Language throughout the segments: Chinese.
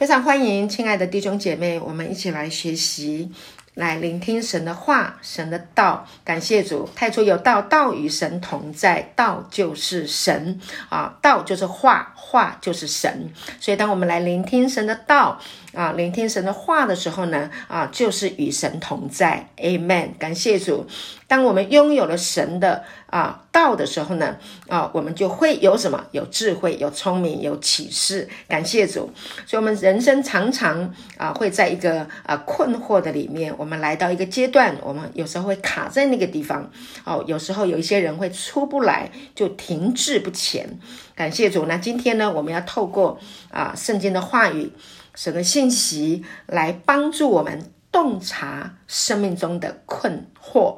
非常欢迎，亲爱的弟兄姐妹，我们一起来学习，来聆听神的话，神的道。感谢主，太初有道，道与神同在，道就是神啊，道就是话，话就是神。所以，当我们来聆听神的道啊，聆听神的话的时候呢，啊，就是与神同在。Amen。感谢主。当我们拥有了神的啊到的时候呢，啊，我们就会有什么？有智慧，有聪明，有启示。感谢主。所以，我们人生常常啊会在一个啊困惑的里面。我们来到一个阶段，我们有时候会卡在那个地方。哦，有时候有一些人会出不来，就停滞不前。感谢主。那今天呢，我们要透过啊圣经的话语、神的信息来帮助我们洞察生命中的困惑。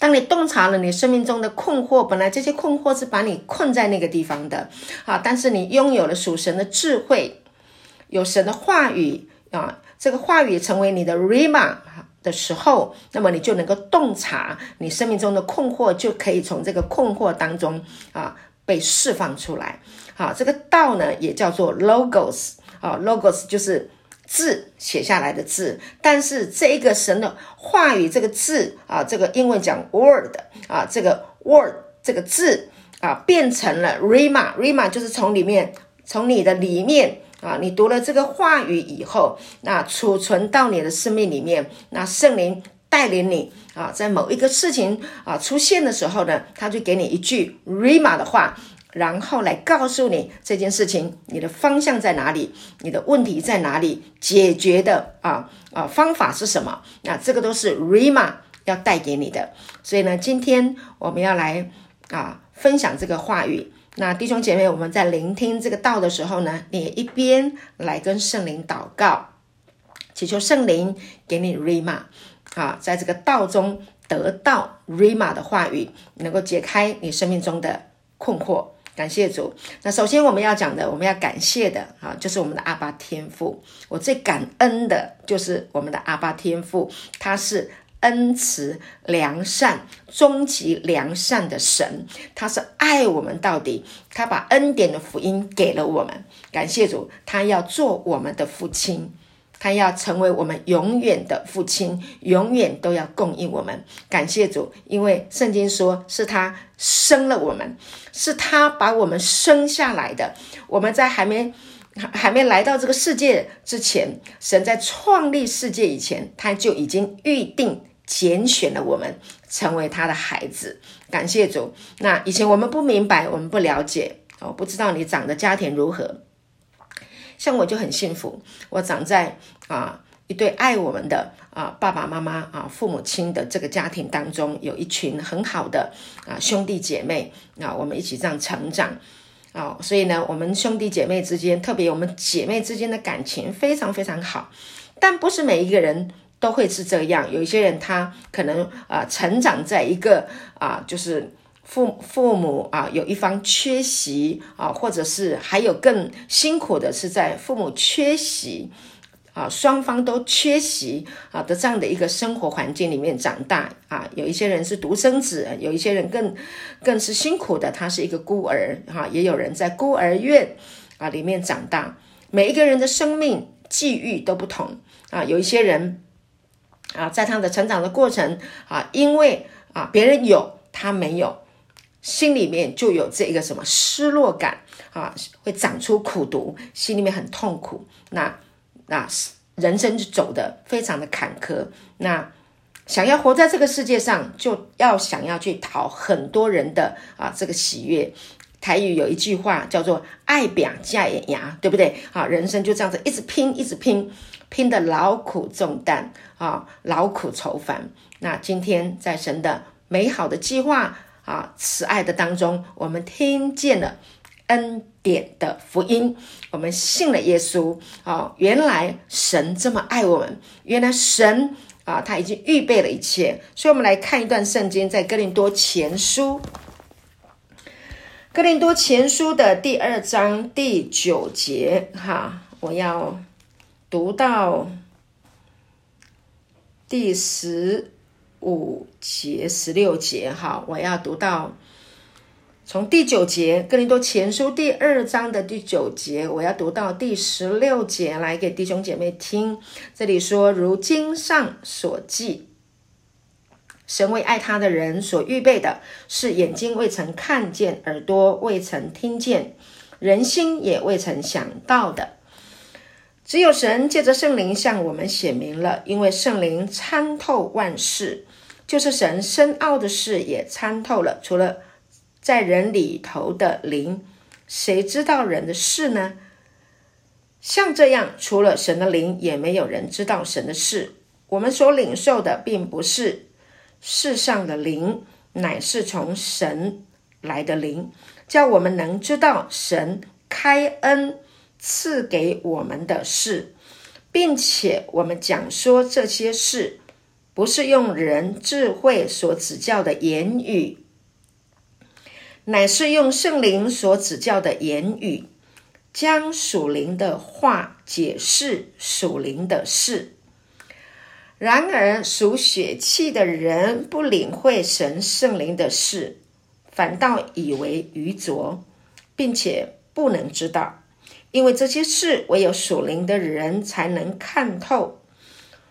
当你洞察了你生命中的困惑，本来这些困惑是把你困在那个地方的，啊，但是你拥有了属神的智慧，有神的话语啊，这个话语成为你的 Rhema 的时候，那么你就能够洞察你生命中的困惑，就可以从这个困惑当中啊被释放出来。好，这个道呢也叫做 Logos 啊，Logos 就是。字写下来的字，但是这一个神的话语，这个字啊，这个英文讲 word 啊，这个 word 这个字啊，变成了 rhema，rhema 就是从里面，从你的里面啊，你读了这个话语以后，那储存到你的生命里面，那圣灵带领你啊，在某一个事情啊出现的时候呢，他就给你一句 rhema 的话。然后来告诉你这件事情，你的方向在哪里，你的问题在哪里，解决的啊啊方法是什么？那这个都是 RIMA 要带给你的。所以呢，今天我们要来啊分享这个话语。那弟兄姐妹，我们在聆听这个道的时候呢，你一边来跟圣灵祷告，祈求圣灵给你 RIMA，啊，在这个道中得到 RIMA 的话语，能够解开你生命中的困惑。感谢主。那首先我们要讲的，我们要感谢的啊，就是我们的阿爸天父。我最感恩的就是我们的阿爸天父，他是恩慈良善、终极良善的神，他是爱我们到底，他把恩典的福音给了我们。感谢主，他要做我们的父亲。他要成为我们永远的父亲，永远都要供应我们。感谢主，因为圣经说是他生了我们，是他把我们生下来的。我们在还没还没来到这个世界之前，神在创立世界以前，他就已经预定拣选了我们成为他的孩子。感谢主。那以前我们不明白，我们不了解，我不知道你长的家庭如何。像我就很幸福，我长在啊一对爱我们的啊爸爸妈妈啊父母亲的这个家庭当中，有一群很好的啊兄弟姐妹啊，我们一起这样成长。啊，所以呢，我们兄弟姐妹之间，特别我们姐妹之间的感情非常非常好，但不是每一个人都会是这样，有一些人他可能啊成长在一个啊就是。父父母啊，有一方缺席啊，或者是还有更辛苦的是在父母缺席啊，双方都缺席啊的这样的一个生活环境里面长大啊。有一些人是独生子，有一些人更更是辛苦的，他是一个孤儿哈、啊。也有人在孤儿院啊里面长大。每一个人的生命际遇都不同啊。有一些人啊，在他的成长的过程啊，因为啊别人有他没有。心里面就有这个什么失落感啊，会长出苦毒，心里面很痛苦。那那人生就走得非常的坎坷。那想要活在这个世界上，就要想要去讨很多人的啊这个喜悦。台语有一句话叫做“爱拼才会赢”，对不对？啊，人生就这样子一直拼，一直拼，拼得劳苦重担啊，劳苦愁烦。那今天在神的美好的计划。啊，慈爱的当中，我们听见了恩典的福音，我们信了耶稣。啊，原来神这么爱我们，原来神啊，他已经预备了一切。所以，我们来看一段圣经，在哥林多前书，哥林多前书的第二章第九节。哈，我要读到第十。五节十六节，哈，我要读到从第九节，哥林多前书第二章的第九节，我要读到第十六节来给弟兄姐妹听。这里说：“如经上所记，神为爱他的人所预备的，是眼睛未曾看见，耳朵未曾听见，人心也未曾想到的。只有神借着圣灵向我们显明了，因为圣灵参透万事，就是神深奥的事也参透了，除了。”在人里头的灵，谁知道人的事呢？像这样，除了神的灵，也没有人知道神的事。我们所领受的，并不是世上的灵，乃是从神来的灵，叫我们能知道神开恩赐给我们的事，并且我们讲说这些事，不是用人智慧所指教的言语。乃是用圣灵所指教的言语，将属灵的话解释属灵的事。然而属血气的人不领会神圣灵的事，反倒以为愚拙，并且不能知道，因为这些事唯有属灵的人才能看透。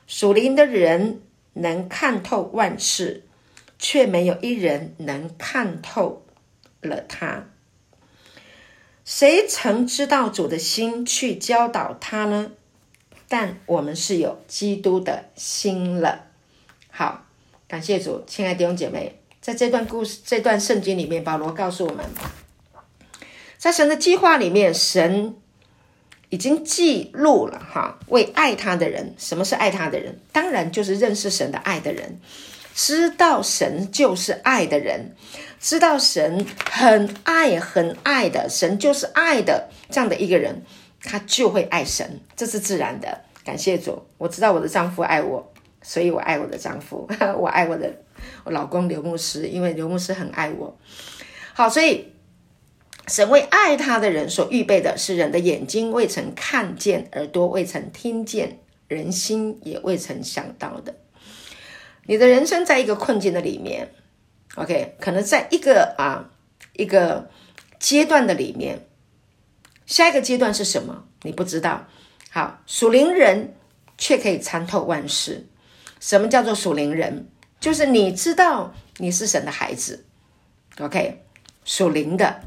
属灵的人能看透万事，却没有一人能看透。了他，谁曾知道主的心去教导他呢？但我们是有基督的心了。好，感谢主，亲爱的弟兄姐妹，在这段故事、这段圣经里面，保罗告诉我们，在神的计划里面，神已经记录了哈，为爱他的人，什么是爱他的人？当然就是认识神的爱的人。知道神就是爱的人，知道神很爱很爱的，神就是爱的这样的一个人，他就会爱神，这是自然的。感谢主，我知道我的丈夫爱我，所以我爱我的丈夫，我爱我的我老公刘牧师，因为刘牧师很爱我。好，所以神为爱他的人所预备的是人的眼睛未曾看见，耳朵未曾听见，人心也未曾想到的。你的人生在一个困境的里面，OK，可能在一个啊一个阶段的里面，下一个阶段是什么？你不知道。好，属灵人却可以参透万事。什么叫做属灵人？就是你知道你是神的孩子，OK，属灵的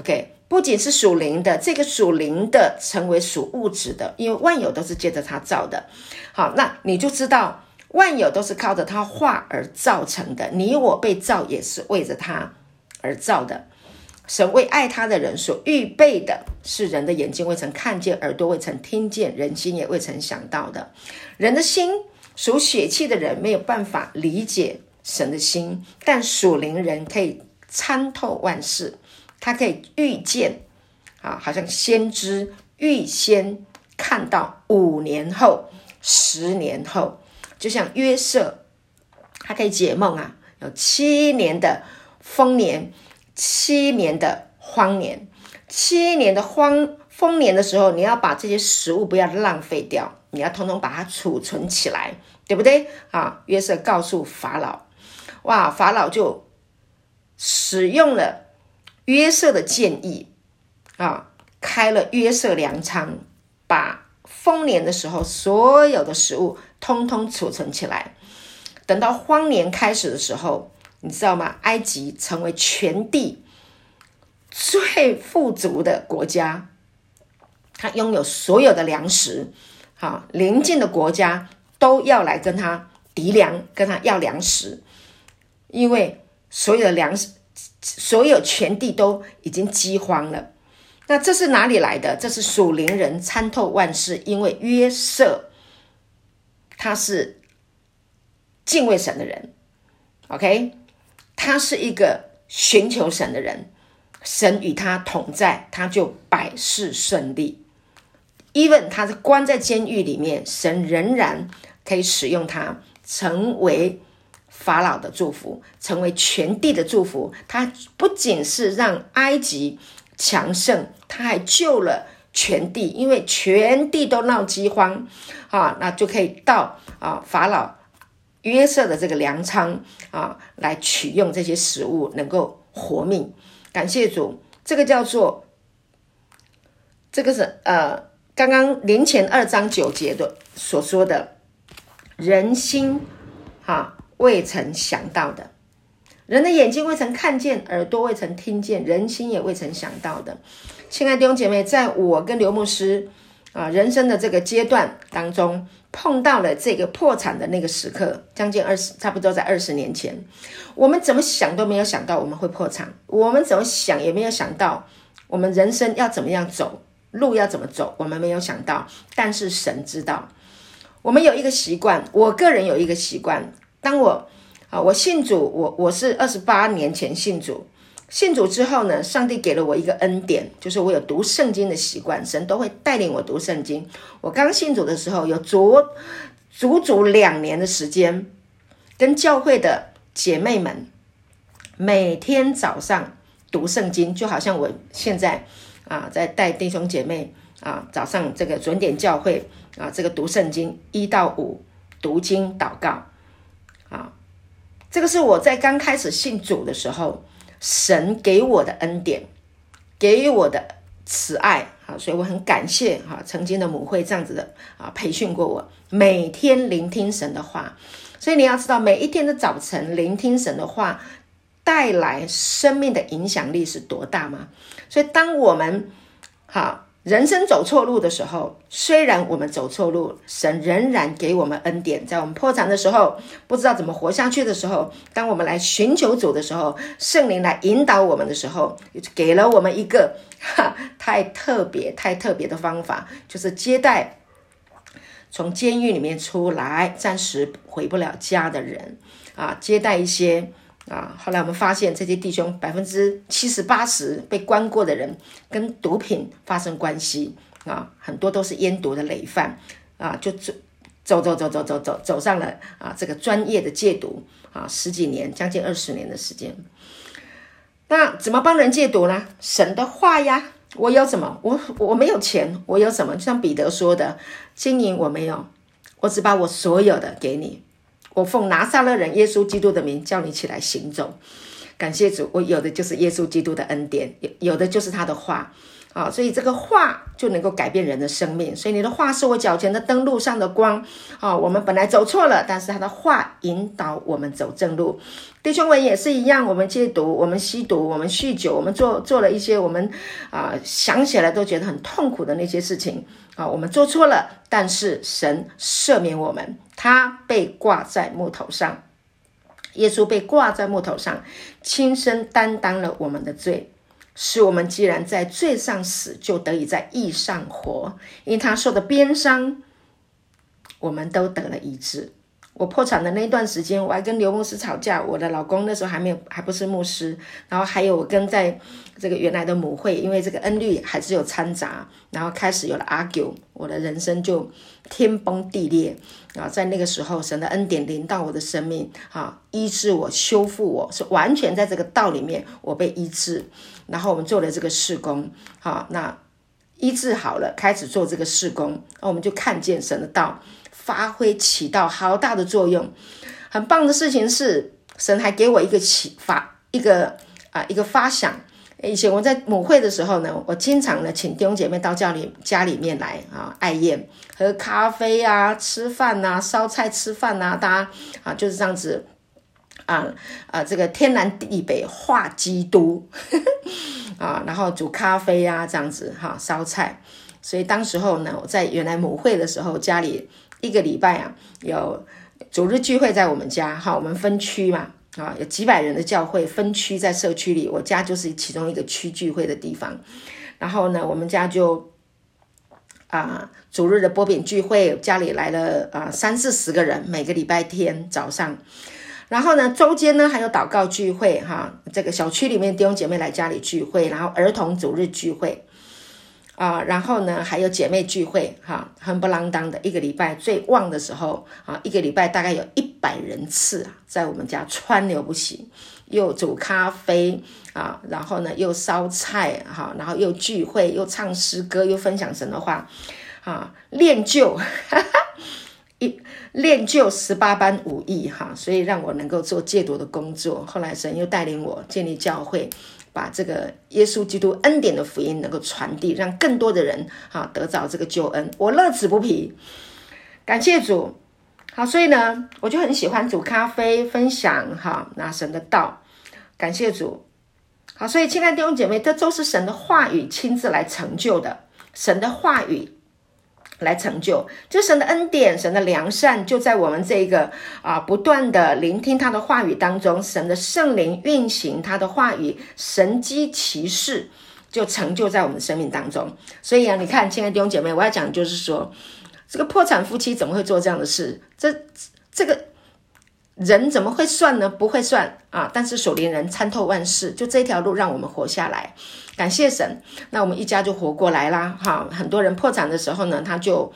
，OK，不仅是属灵的，这个属灵的成为属物质的，因为万有都是借着他造的。好，那你就知道。万有都是靠着他话而造成的，你我被造也是为着他而造的。神为爱他的人所预备的是人的眼睛未曾看见，耳朵未曾听见，人心也未曾想到的。人的心属血气的人没有办法理解神的心，但属灵人可以参透万事，他可以预见啊，好像先知预先看到五年后、十年后。就像约瑟，他可以解梦啊，有七年的丰年，七年的荒年，七年的荒丰年的时候，你要把这些食物不要浪费掉，你要通通把它储存起来，对不对啊？约瑟告诉法老，哇，法老就使用了约瑟的建议啊，开了约瑟粮仓，把丰年的时候所有的食物。通通储存起来，等到荒年开始的时候，你知道吗？埃及成为全地最富足的国家，他拥有所有的粮食，好，邻近的国家都要来跟他糴粮，跟他要粮食，因为所有的粮食，所有全地都已经饥荒了。那这是哪里来的？这是属灵人参透万事，因为约瑟。他是敬畏神的人，OK，他是一个寻求神的人，神与他同在，他就百事顺利。Even 他是关在监狱里面，神仍然可以使用他，成为法老的祝福，成为全地的祝福。他不仅是让埃及强盛，他还救了。全地，因为全地都闹饥荒，啊，那就可以到啊法老约瑟的这个粮仓啊来取用这些食物，能够活命。感谢主，这个叫做，这个是呃，刚刚林前二章九节的所说的，人心哈未曾想到的，人的眼睛未曾看见，耳朵未曾听见，人心也未曾想到的。亲爱的弟兄姐妹，在我跟刘牧师啊人生的这个阶段当中，碰到了这个破产的那个时刻，将近二十，差不多在二十年前，我们怎么想都没有想到我们会破产，我们怎么想也没有想到我们人生要怎么样走，路要怎么走，我们没有想到，但是神知道。我们有一个习惯，我个人有一个习惯，当我啊，我信主，我我是二十八年前信主。信主之后呢，上帝给了我一个恩典，就是我有读圣经的习惯，神都会带领我读圣经。我刚信主的时候，有足足足两年的时间，跟教会的姐妹们每天早上读圣经，就好像我现在啊在带弟兄姐妹啊早上这个准点教会啊这个读圣经一到五读经祷告，这个是我在刚开始信主的时候。神给我的恩典，给我的慈爱，啊，所以我很感谢哈，曾经的母会这样子的啊培训过我，每天聆听神的话，所以你要知道，每一天的早晨聆听神的话，带来生命的影响力是多大吗？所以当我们哈。人生走错路的时候，虽然我们走错路，神仍然给我们恩典。在我们破产的时候，不知道怎么活下去的时候，当我们来寻求主的时候，圣灵来引导我们的时候，给了我们一个哈太特别、太特别的方法，就是接待从监狱里面出来、暂时回不了家的人啊，接待一些。啊，后来我们发现这些弟兄百分之七十八十被关过的人跟毒品发生关系啊，很多都是烟毒的累犯啊，就走走走走走走走上了啊这个专业的戒毒啊，十几年将近二十年的时间。那怎么帮人戒毒呢？神的话呀，我有什么？我我没有钱，我有什么？就像彼得说的，金银我没有，我只把我所有的给你。我奉拿撒勒人耶稣基督的名叫你起来行走，感谢主，我有的就是耶稣基督的恩典，有有的就是他的话啊，所以这个话就能够改变人的生命。所以你的话是我脚前的灯，路上的光啊。我们本来走错了，但是他的话引导我们走正路。弟兄们也是一样，我们戒毒，我们吸毒，我们酗酒，我们做做了一些我们啊想起来都觉得很痛苦的那些事情啊，我们做错了，但是神赦免我们。他被挂在木头上，耶稣被挂在木头上，亲身担当了我们的罪，使我们既然在罪上死，就得以在义上活。因他受的鞭伤，我们都得了医治。我破产的那段时间，我还跟刘牧师吵架。我的老公那时候还没有，还不是牧师。然后还有我跟在这个原来的母会，因为这个恩律还是有掺杂，然后开始有了 argue，我的人生就天崩地裂啊！在那个时候，神的恩典临到我的生命，啊，医治我、修复我，是完全在这个道里面，我被医治。然后我们做了这个事工，好，那医治好了，开始做这个事工，那我们就看见神的道。发挥起到好大的作用，很棒的事情是，神还给我一个启发，一个啊、一个发想。以前我在母会的时候呢，我经常呢请弟兄姐妹到家里家里面来啊，爱宴喝咖啡啊，吃饭啊，烧菜吃饭啊，大家啊就是这样子啊啊这个天南地北话基督 啊，然后煮咖啡啊这样子哈、啊、烧菜，所以当时候呢我在原来母会的时候家里。一个礼拜啊，有主日聚会在我们家，哈，我们分区嘛，啊，有几百人的教会分区在社区里，我家就是其中一个区聚会的地方。然后呢，我们家就啊，主日的波饼聚会，家里来了啊三四十个人，每个礼拜天早上。然后呢，周间呢还有祷告聚会，哈，这个小区里面弟兄姐妹来家里聚会，然后儿童主日聚会。啊，然后呢，还有姐妹聚会，哈，夯不啷当的一个礼拜最旺的时候，啊，一个礼拜大概有一百人次啊，在我们家川流不息，又煮咖啡啊，然后呢又烧菜，哈，然后又聚会，又唱诗歌，又分享神的话，啊，练就，哈哈，一练就十八般武艺，哈，所以让我能够做戒毒的工作。后来神又带领我建立教会。把这个耶稣基督恩典的福音能够传递，让更多的人啊得到这个救恩，我乐此不疲。感谢主，好，所以呢，我就很喜欢煮咖啡分享哈，那神的道，感谢主，好，所以亲爱的弟兄姐妹，这都是神的话语亲自来成就的，神的话语。来成就，就神的恩典，神的良善，就在我们这个啊不断的聆听他的话语当中，神的圣灵运行他的话语，神迹奇事就成就在我们的生命当中。所以啊，你看，亲爱的弟兄姐妹，我要讲的就是说，这个破产夫妻怎么会做这样的事？这这个。人怎么会算呢？不会算啊！但是守灵人参透万事，就这条路让我们活下来，感谢神。那我们一家就活过来啦。哈！很多人破产的时候呢，他就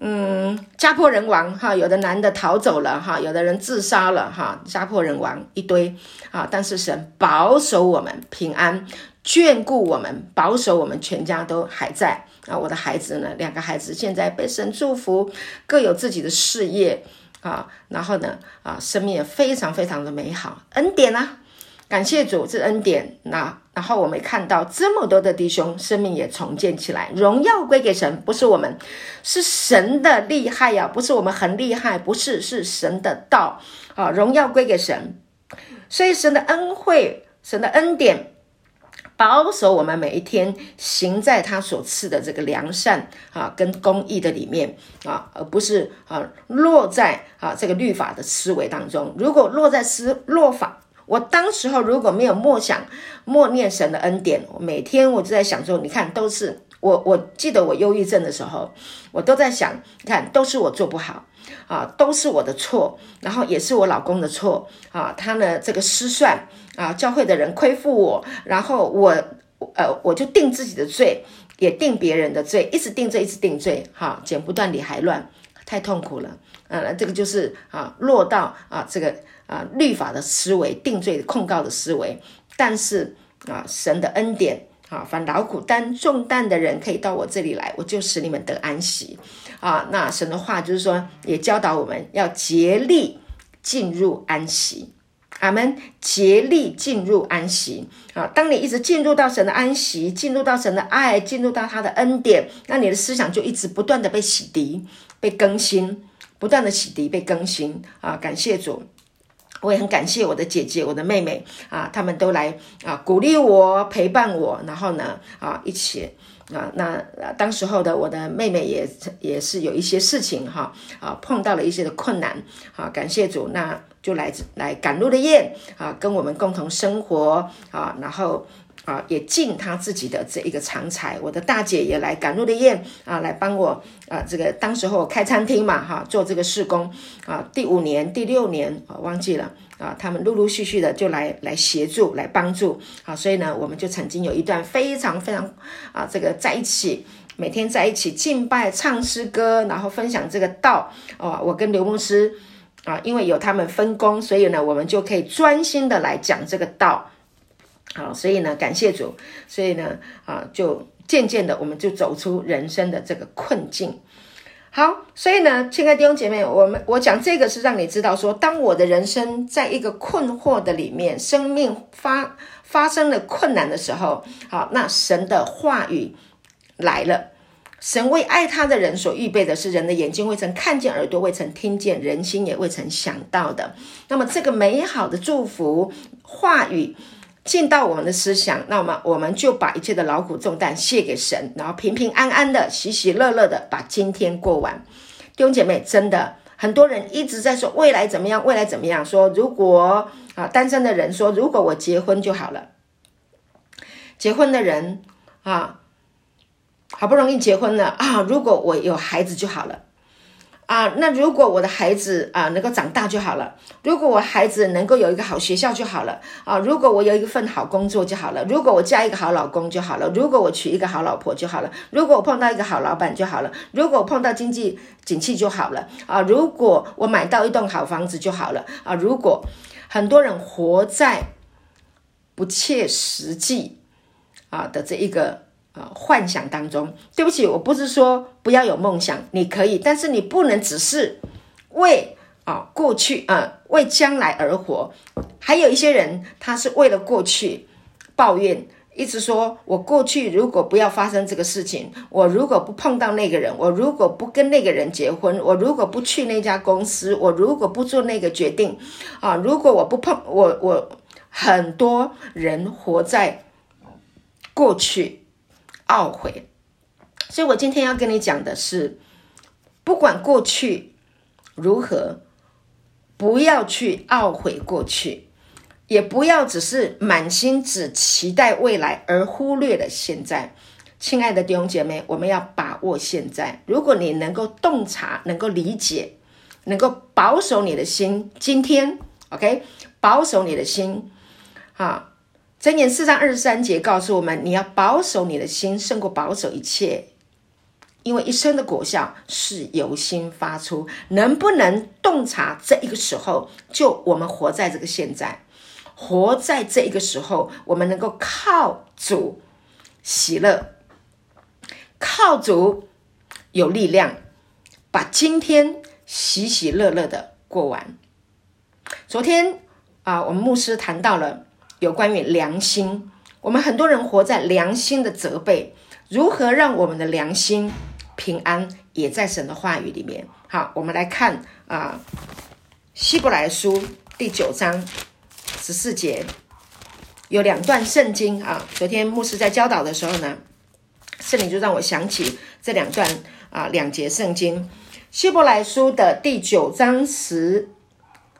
嗯家破人亡哈，有的男的逃走了哈，有的人自杀了哈，家破人亡一堆啊。但是神保守我们平安，眷顾我们，保守我们全家都还在啊。我的孩子呢，两个孩子现在被神祝福，各有自己的事业。啊，然后呢，啊，生命也非常非常的美好，恩典啊，感谢主，这恩典。那然后我们看到这么多的弟兄，生命也重建起来，荣耀归给神，不是我们，是神的厉害呀，不是我们很厉害，不是，是神的道啊，荣耀归给神，所以神的恩惠，神的恩典。保守我们每一天行在他所赐的这个良善啊跟公义的里面啊，而不是啊落在啊这个律法的思维当中。如果落在思落法，我当时候如果没有默想默念神的恩典，每天我就在想说，你看都是我，我记得我忧郁症的时候，我都在想，你看都是我做不好啊，都是我的错，然后也是我老公的错啊，他呢这个失算。啊，教会的人亏负我，然后我，呃，我就定自己的罪，也定别人的罪，一直定罪，一直定罪，哈，剪不断理还乱，太痛苦了，呃，这个就是啊，落到啊这个啊律法的思维，定罪控告的思维，但是啊，神的恩典啊，凡劳苦担重担的人可以到我这里来，我就使你们得安息，啊，那神的话就是说，也教导我们要竭力进入安息。阿门，竭力进入安息啊！当你一直进入到神的安息，进入到神的爱，进入到他的恩典，那你的思想就一直不断的被洗涤、被更新，不断的洗涤、被更新啊！感谢主，我也很感谢我的姐姐、我的妹妹啊，他们都来啊鼓励我、陪伴我，然后呢啊一起啊那当时候的我的妹妹也也是有一些事情哈啊碰到了一些的困难啊，感谢主那。就来来赶路的雁啊，跟我们共同生活啊，然后啊也尽他自己的这一个长才。我的大姐也来赶路的宴啊，来帮我啊，这个当时候开餐厅嘛哈，做这个事工啊，第五年、第六年啊忘记了啊，他们陆陆续续的就来来协助、来帮助啊，所以呢，我们就曾经有一段非常非常啊，这个在一起，每天在一起敬拜、唱诗歌，然后分享这个道哦，我跟刘牧师。啊，因为有他们分工，所以呢，我们就可以专心的来讲这个道。好，所以呢，感谢主，所以呢，啊，就渐渐的，我们就走出人生的这个困境。好，所以呢，亲爱的弟兄姐妹，我们我讲这个是让你知道说，当我的人生在一个困惑的里面，生命发发生了困难的时候，好，那神的话语来了。神为爱他的人所预备的是人的眼睛未曾看见，耳朵未曾听见，人心也未曾想到的。那么这个美好的祝福话语进到我们的思想，那么我们就把一切的劳苦重担卸给神，然后平平安安的、喜喜乐乐的把今天过完。弟兄姐妹，真的很多人一直在说未来怎么样，未来怎么样？说如果啊单身的人说如果我结婚就好了，结婚的人啊。好不容易结婚了啊！如果我有孩子就好了啊！那如果我的孩子啊能够长大就好了，如果我孩子能够有一个好学校就好了啊！如果我有一份好工作就好了，如果我嫁一个好老公就好了，如果我娶一个好老婆就好了，如果我碰到一个好老板就好了，如果我碰到经济景气就好了啊！如果我买到一栋好房子就好了啊！如果很多人活在不切实际啊的这一个。幻想当中，对不起，我不是说不要有梦想，你可以，但是你不能只是为啊过去啊为将来而活。还有一些人，他是为了过去，抱怨，一直说我过去如果不要发生这个事情，我如果不碰到那个人，我如果不跟那个人结婚，我如果不去那家公司，我如果不做那个决定，啊，如果我不碰我我，很多人活在过去懊悔，所以我今天要跟你讲的是，不管过去如何，不要去懊悔过去。也不要只是满心只期待未来而忽略了现在，亲爱的弟兄姐妹，我们要把握现在。如果你能够洞察、能够理解、能够保守你的心，今天，OK，保守你的心，啊，箴言四章二十三节告诉我们，你要保守你的心，胜过保守一切，因为一生的果效是由心发出。能不能洞察这一个时候，就我们活在这个现在。活在这一个时候，我们能够靠主喜乐，靠主有力量，把今天喜喜乐乐的过完。昨天啊，我们牧师谈到了有关于良心，我们很多人活在良心的责备，如何让我们的良心平安，也在神的话语里面。好，我们来看啊，希伯来书第九章。十四节有两段圣经啊，昨天牧师在教导的时候呢，圣灵就让我想起这两段啊两节圣经。希伯来书的第九章十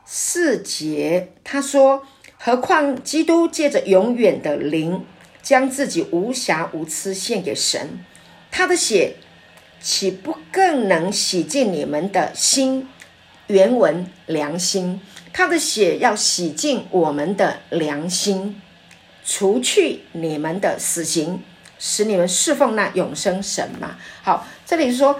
四节，他说：“何况基督借着永远的灵，将自己无瑕无疵献给神，他的血岂不更能洗净你们的心？”原文良心。他的血要洗净我们的良心，除去你们的死刑，使你们侍奉那永生神嘛。好，这里说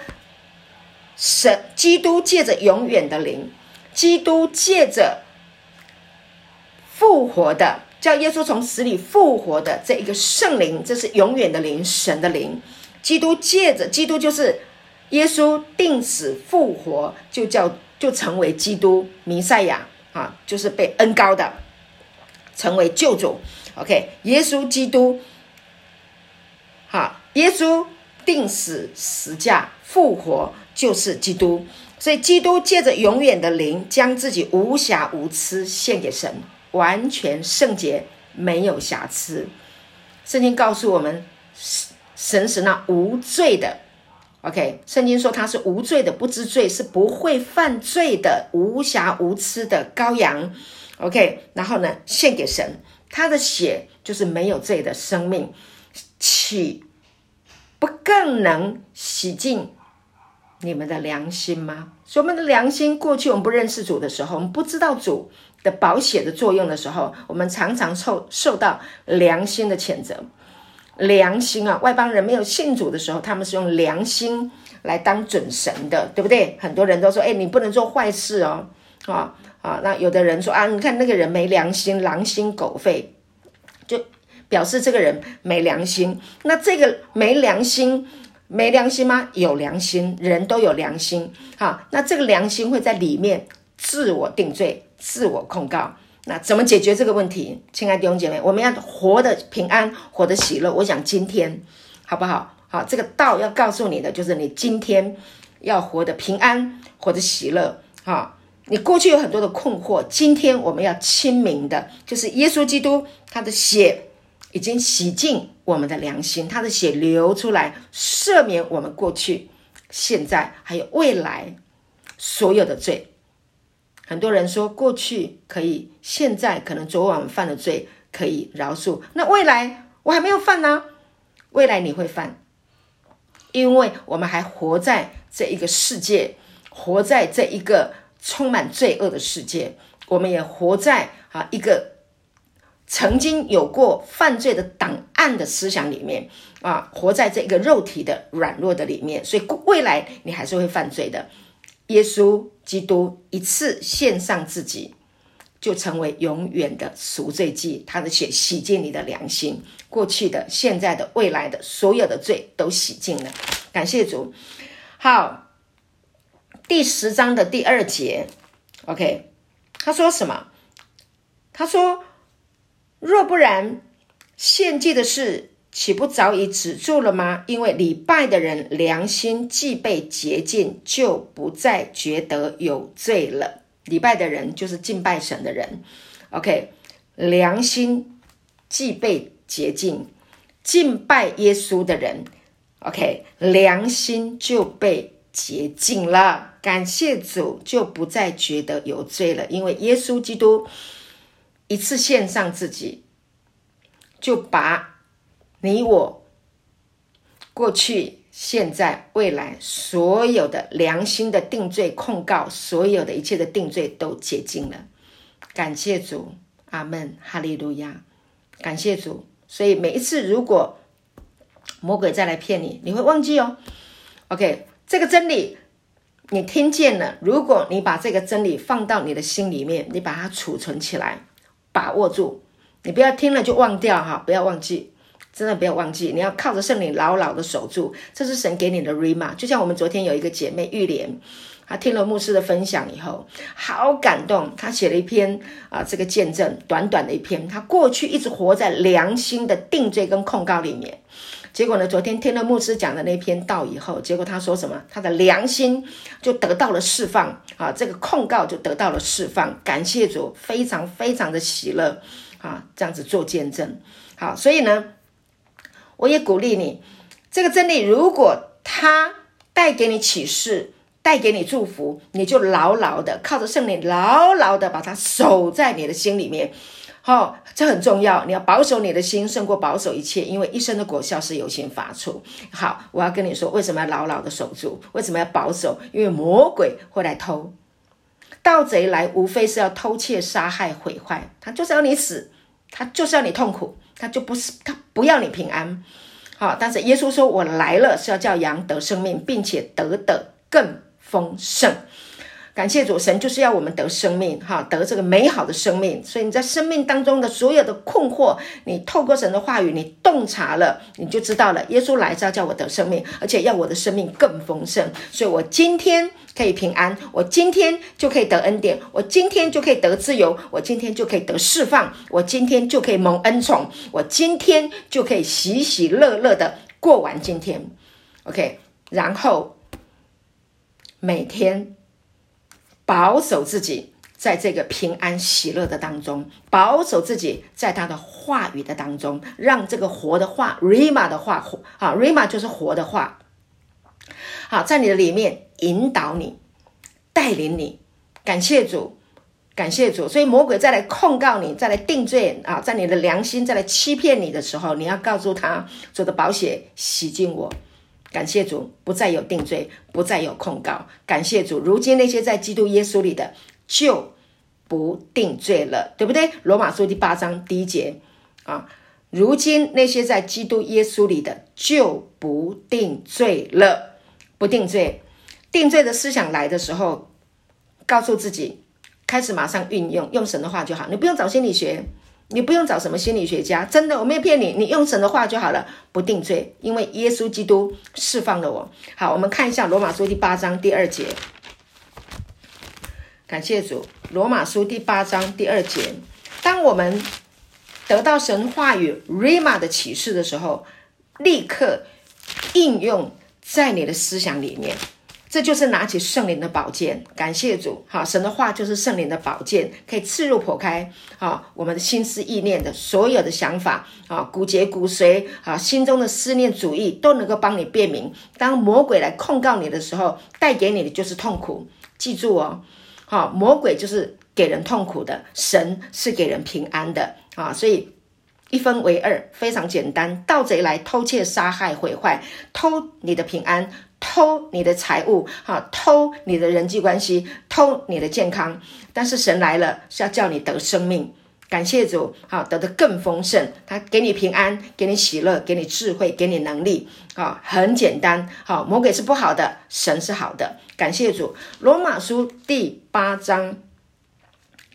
神基督借着永远的灵，基督借着复活的，叫耶稣从死里复活的这一个圣灵，这是永远的灵，神的灵。基督借着基督就是耶稣定死复活，就叫就成为基督弥赛亚。啊，就是被恩膏的，成为救主。OK，耶稣基督，好，耶稣定死十架复活就是基督，所以基督借着永远的灵，将自己无瑕无疵献给神，完全圣洁，没有瑕疵。圣经告诉我们，神是那无罪的。OK，圣经说他是无罪的，不知罪，是不会犯罪的，无瑕无疵的羔羊。OK，然后呢，献给神，他的血就是没有罪的生命，岂不更能洗净你们的良心吗？所以我们的良心，过去我们不认识主的时候，我们不知道主的保险的作用的时候，我们常常受受到良心的谴责。良心啊，外邦人没有信主的时候，他们是用良心来当准神的，对不对？很多人都说：“哎，你不能做坏事哦。”啊啊，那有的人说：“啊，你看那个人没良心，狼心狗肺，就表示这个人没良心。”那这个没良心，没良心吗？有良心，人都有良心。好，那这个良心会在里面自我定罪、自我控告。那怎么解决这个问题？亲爱的弟兄姐妹，我们要活得平安，活得喜乐。我想今天好不好？好，这个道要告诉你的就是，你今天要活得平安，活得喜乐。哈，你过去有很多的困惑，今天我们要清明的，就是耶稣基督他的血已经洗净我们的良心，他的血流出来，赦免我们过去、现在还有未来所有的罪。很多人说过去可以，现在可能昨晚犯的罪可以饶恕，那未来我还没有犯呢？未来你会犯，因为我们还活在这一个世界，活在这一个充满罪恶的世界，我们也活在啊一个曾经有过犯罪的档案的思想里面啊，活在这个肉体的软弱的里面，所以未来你还是会犯罪的。耶稣基督一次献上自己，就成为永远的赎罪祭。他的血洗净你的良心，过去的、现在的、未来的所有的罪都洗净了。感谢主。好，第十章的第二节，OK，他说什么？他说：“若不然，献祭的事岂不早已止住了吗？因为礼拜的人良心既被洁净，就不再觉得有罪了。礼拜的人就是敬拜神的人，OK，良心既被洁净，敬拜耶稣的人，OK，良心就被洁净了。感谢主，就不再觉得有罪了，因为耶稣基督一次献上自己，就把你我过去、现在、未来所有的良心的定罪控告，所有的一切的定罪都解禁了。感谢主，阿门，哈利路亚，感谢主。所以每一次如果魔鬼再来骗你，你会忘记哦。OK，这个真理。你听见了？如果你把这个真理放到你的心里面，你把它储存起来，把握住，你不要听了就忘掉哈，不要忘记，真的不要忘记，你要靠着圣灵牢牢的守住，这是神给你的 rema。就像我们昨天有一个姐妹玉莲，她听了牧师的分享以后，好感动，她写了一篇啊这个见证，短短的一篇，她过去一直活在良心的定罪跟控告里面。结果呢？昨天听了牧师讲的那篇道以后，结果他说什么？他的良心就得到了释放啊！这个控告就得到了释放，感谢主，非常非常的喜乐啊！这样子做见证，好，所以呢，我也鼓励你，这个真理如果它带给你启示，带给你祝福，你就牢牢的靠着圣灵，牢牢的把它守在你的心里面。好、哦，这很重要。你要保守你的心，胜过保守一切，因为一生的果效是由心发出。好，我要跟你说，为什么要牢牢的守住？为什么要保守？因为魔鬼会来偷，盗贼来，无非是要偷窃、杀害、毁坏。他就是要你死，他就是要你痛苦，他就不是他不要你平安。好，但是耶稣说：“我来了，是要叫羊得生命，并且得的更丰盛。”感谢主，神就是要我们得生命，哈，得这个美好的生命。所以你在生命当中的所有的困惑，你透过神的话语，你洞察了，你就知道了。耶稣来是要叫我得生命，而且要我的生命更丰盛。所以我今天可以平安，我今天就可以得恩典，我今天就可以得自由，我今天就可以得释放，我今天就可以蒙恩宠，我今天就可以喜喜乐乐的过完今天。OK，然后每天。保守自己在这个平安喜乐的当中，保守自己在他的话语的当中，让这个活的话，Rima 的话，啊，Rima 就是活的话，好，在你的里面引导你，带领你。感谢主，感谢主。所以魔鬼再来控告你，再来定罪啊，在你的良心再来欺骗你的时候，你要告诉他，主的宝血洗净我。感谢主，不再有定罪，不再有控告。感谢主，如今那些在基督耶稣里的就不定罪了，对不对？罗马书第八章第一节啊，如今那些在基督耶稣里的就不定罪了，不定罪。定罪的思想来的时候，告诉自己，开始马上运用，用神的话就好，你不用找心理学。你不用找什么心理学家，真的，我没有骗你，你用神的话就好了，不定罪，因为耶稣基督释放了我。好，我们看一下罗马书第八章第二节，感谢主，罗马书第八章第二节，当我们得到神话语 Rhema 的启示的时候，立刻应用在你的思想里面。这就是拿起圣灵的宝剑，感谢主，好，神的话就是圣灵的宝剑，可以刺入剖开，好，我们的心思意念的所有的想法，啊，骨节骨髓，啊，心中的思念主义都能够帮你辨明。当魔鬼来控告你的时候，带给你的就是痛苦。记住哦，好，魔鬼就是给人痛苦的，神是给人平安的，啊，所以一分为二，非常简单。盗贼来偷窃、杀害、毁坏，偷你的平安。偷你的财物，哈，偷你的人际关系，偷你的健康。但是神来了，是要叫你得生命。感谢主，好，得的更丰盛。他给你平安，给你喜乐，给你智慧，给你能力。啊，很简单。好，魔鬼是不好的，神是好的。感谢主。罗马书第八章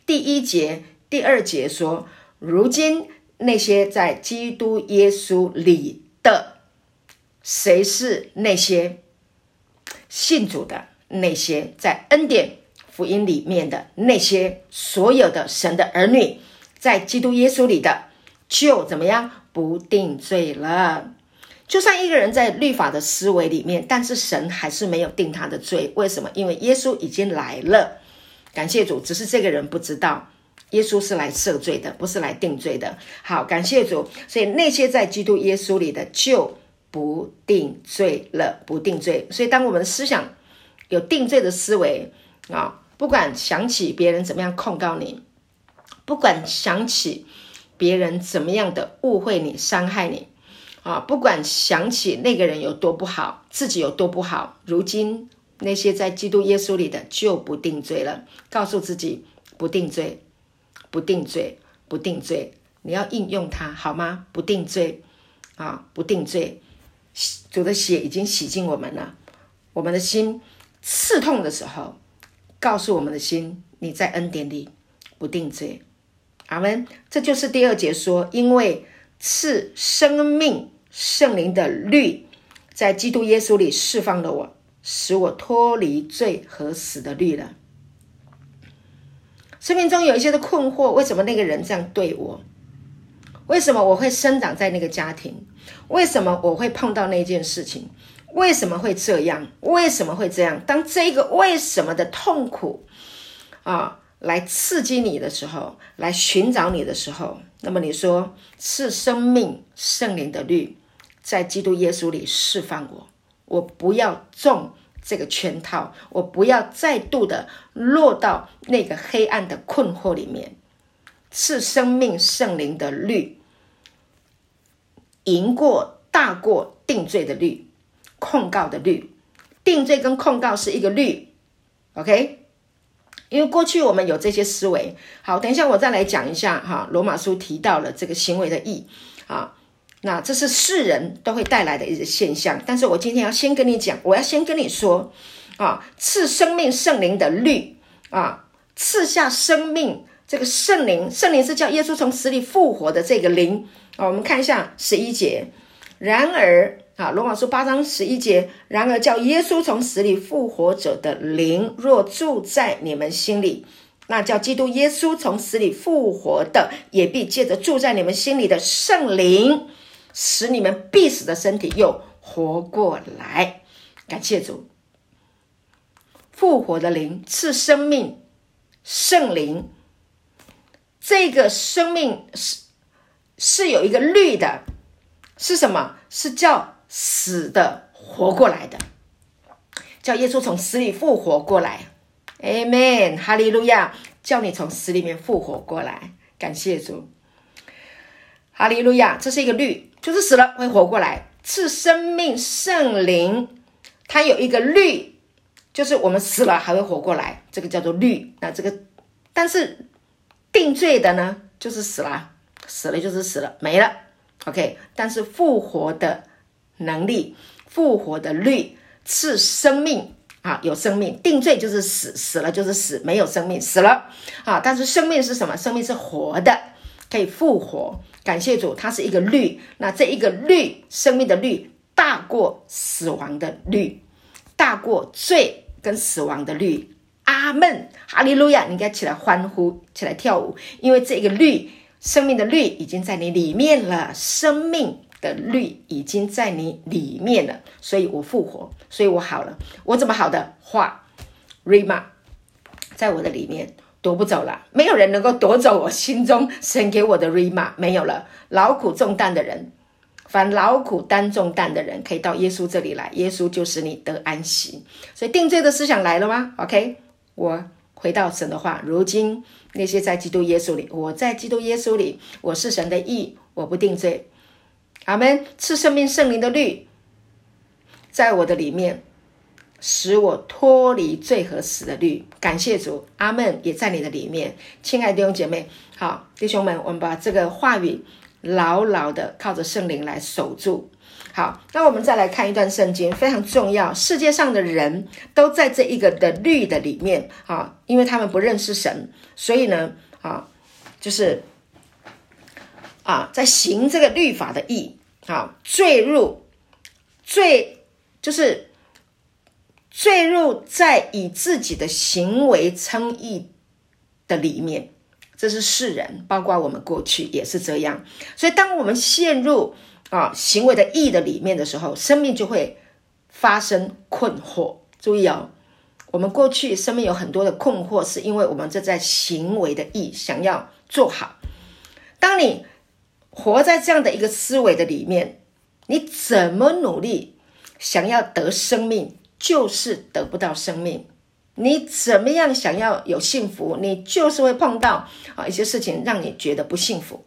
第一节、第二节说：如今那些在基督耶稣里的，谁是那些？信主的那些，在恩典福音里面的那些所有的神的儿女，在基督耶稣里的，就怎么样不定罪了。就算一个人在律法的思维里面，但是神还是没有定他的罪。为什么？因为耶稣已经来了。感谢主，只是这个人不知道，耶稣是来赦罪的，不是来定罪的。好，感谢主。所以那些在基督耶稣里的就不定罪了，不定罪。所以当我们思想有定罪的思维啊，不管想起别人怎么样控告你，不管想起别人怎么样的误会你、伤害你。啊，不管想起那个人有多不好，自己有多不好，如今那些在基督耶稣里的就不定罪了。告诉自己不定罪，不定罪，不定罪。你要应用它好吗？不定罪啊，不定罪。主的血已经洗净我们了。我们的心刺痛的时候，告诉我们的心，你在恩典里不定罪。阿门。这就是第二节说，因为赐生命。圣灵的律在基督耶稣里释放了我，使我脱离罪和死的律了。生命中有一些的困惑，为什么那个人这样对我？为什么我会生长在那个家庭？为什么我会碰到那件事情？为什么会这样？为什么会这样？当这个为什么的痛苦啊，来刺激你的时候，来寻找你的时候，那么你说是生命圣灵的律。在基督耶稣里释放我，我不要中这个圈套，我不要再度的落到那个黑暗的困惑里面。赐生命圣灵的律，赢过大过定罪的律，控告的律。定罪跟控告是一个律，OK？因为过去我们有这些思维。好，等一下我再来讲一下哈。罗马书提到了这个行为的义啊。那这是世人都会带来的一个现象，但是我今天要先跟你讲，我要先跟你说，啊，赐生命圣灵的律啊，赐下生命这个圣灵，圣灵是叫耶稣从死里复活的这个灵啊。我们看一下十一节，然而啊，罗马书八章十一节，然而叫耶稣从死里复活者的灵若住在你们心里，那叫基督耶稣从死里复活的，也必借着住在你们心里的圣灵。使你们必死的身体又活过来，感谢主，复活的灵赐生命，圣灵，这个生命是是有一个律的，是什么？是叫死的活过来的，叫耶稣从死里复活过来，Amen，哈利路亚，叫你从死里面复活过来，感谢主，哈利路亚，这是一个律。就是死了会活过来，赐生命圣灵，它有一个律，就是我们死了还会活过来，这个叫做律。那这个，但是定罪的呢，就是死了，死了就是死了，没了。OK，但是复活的能力，复活的律，赐生命啊，有生命。定罪就是死，死了就是死，没有生命，死了啊。但是生命是什么？生命是活的，可以复活。感谢主，它是一个律。那这一个律，生命的律大过死亡的律，大过罪跟死亡的律。阿门，哈利路亚！你应该起来欢呼，起来跳舞，因为这个律，生命的律已经在你里面了，生命的律已经在你里面了。所以我复活，所以我好了。我怎么好的？话，Rhema，在我的里面。夺不走了，没有人能够夺走我心中神给我的 Rhema，没有了。劳苦重担的人，凡劳苦担重担的人，可以到耶稣这里来，耶稣就使你得安息。所以定罪的思想来了吗？OK，我回到神的话，如今那些在基督耶稣里，我在基督耶稣里，我是神的义，我不定罪。阿门。赐生命圣灵的律在我的里面。使我脱离罪和死的律，感谢主，阿门。也在你的里面，亲爱的弟兄姐妹，好，弟兄们，我们把这个话语牢牢的靠着圣灵来守住。好，那我们再来看一段圣经，非常重要。世界上的人都在这一个的律的里面啊，因为他们不认识神，所以呢，啊，就是啊，在行这个律法的义，啊，坠入罪就是。坠入在以自己的行为称义的里面，这是世人，包括我们过去也是这样。所以，当我们陷入啊行为的义的里面的时候，生命就会发生困惑。注意哦，我们过去生命有很多的困惑，是因为我们这在行为的义想要做好。当你活在这样的一个思维的里面，你怎么努力想要得生命，就是得不到生命。你怎么样想要有幸福，你就是会碰到啊一些事情让你觉得不幸福。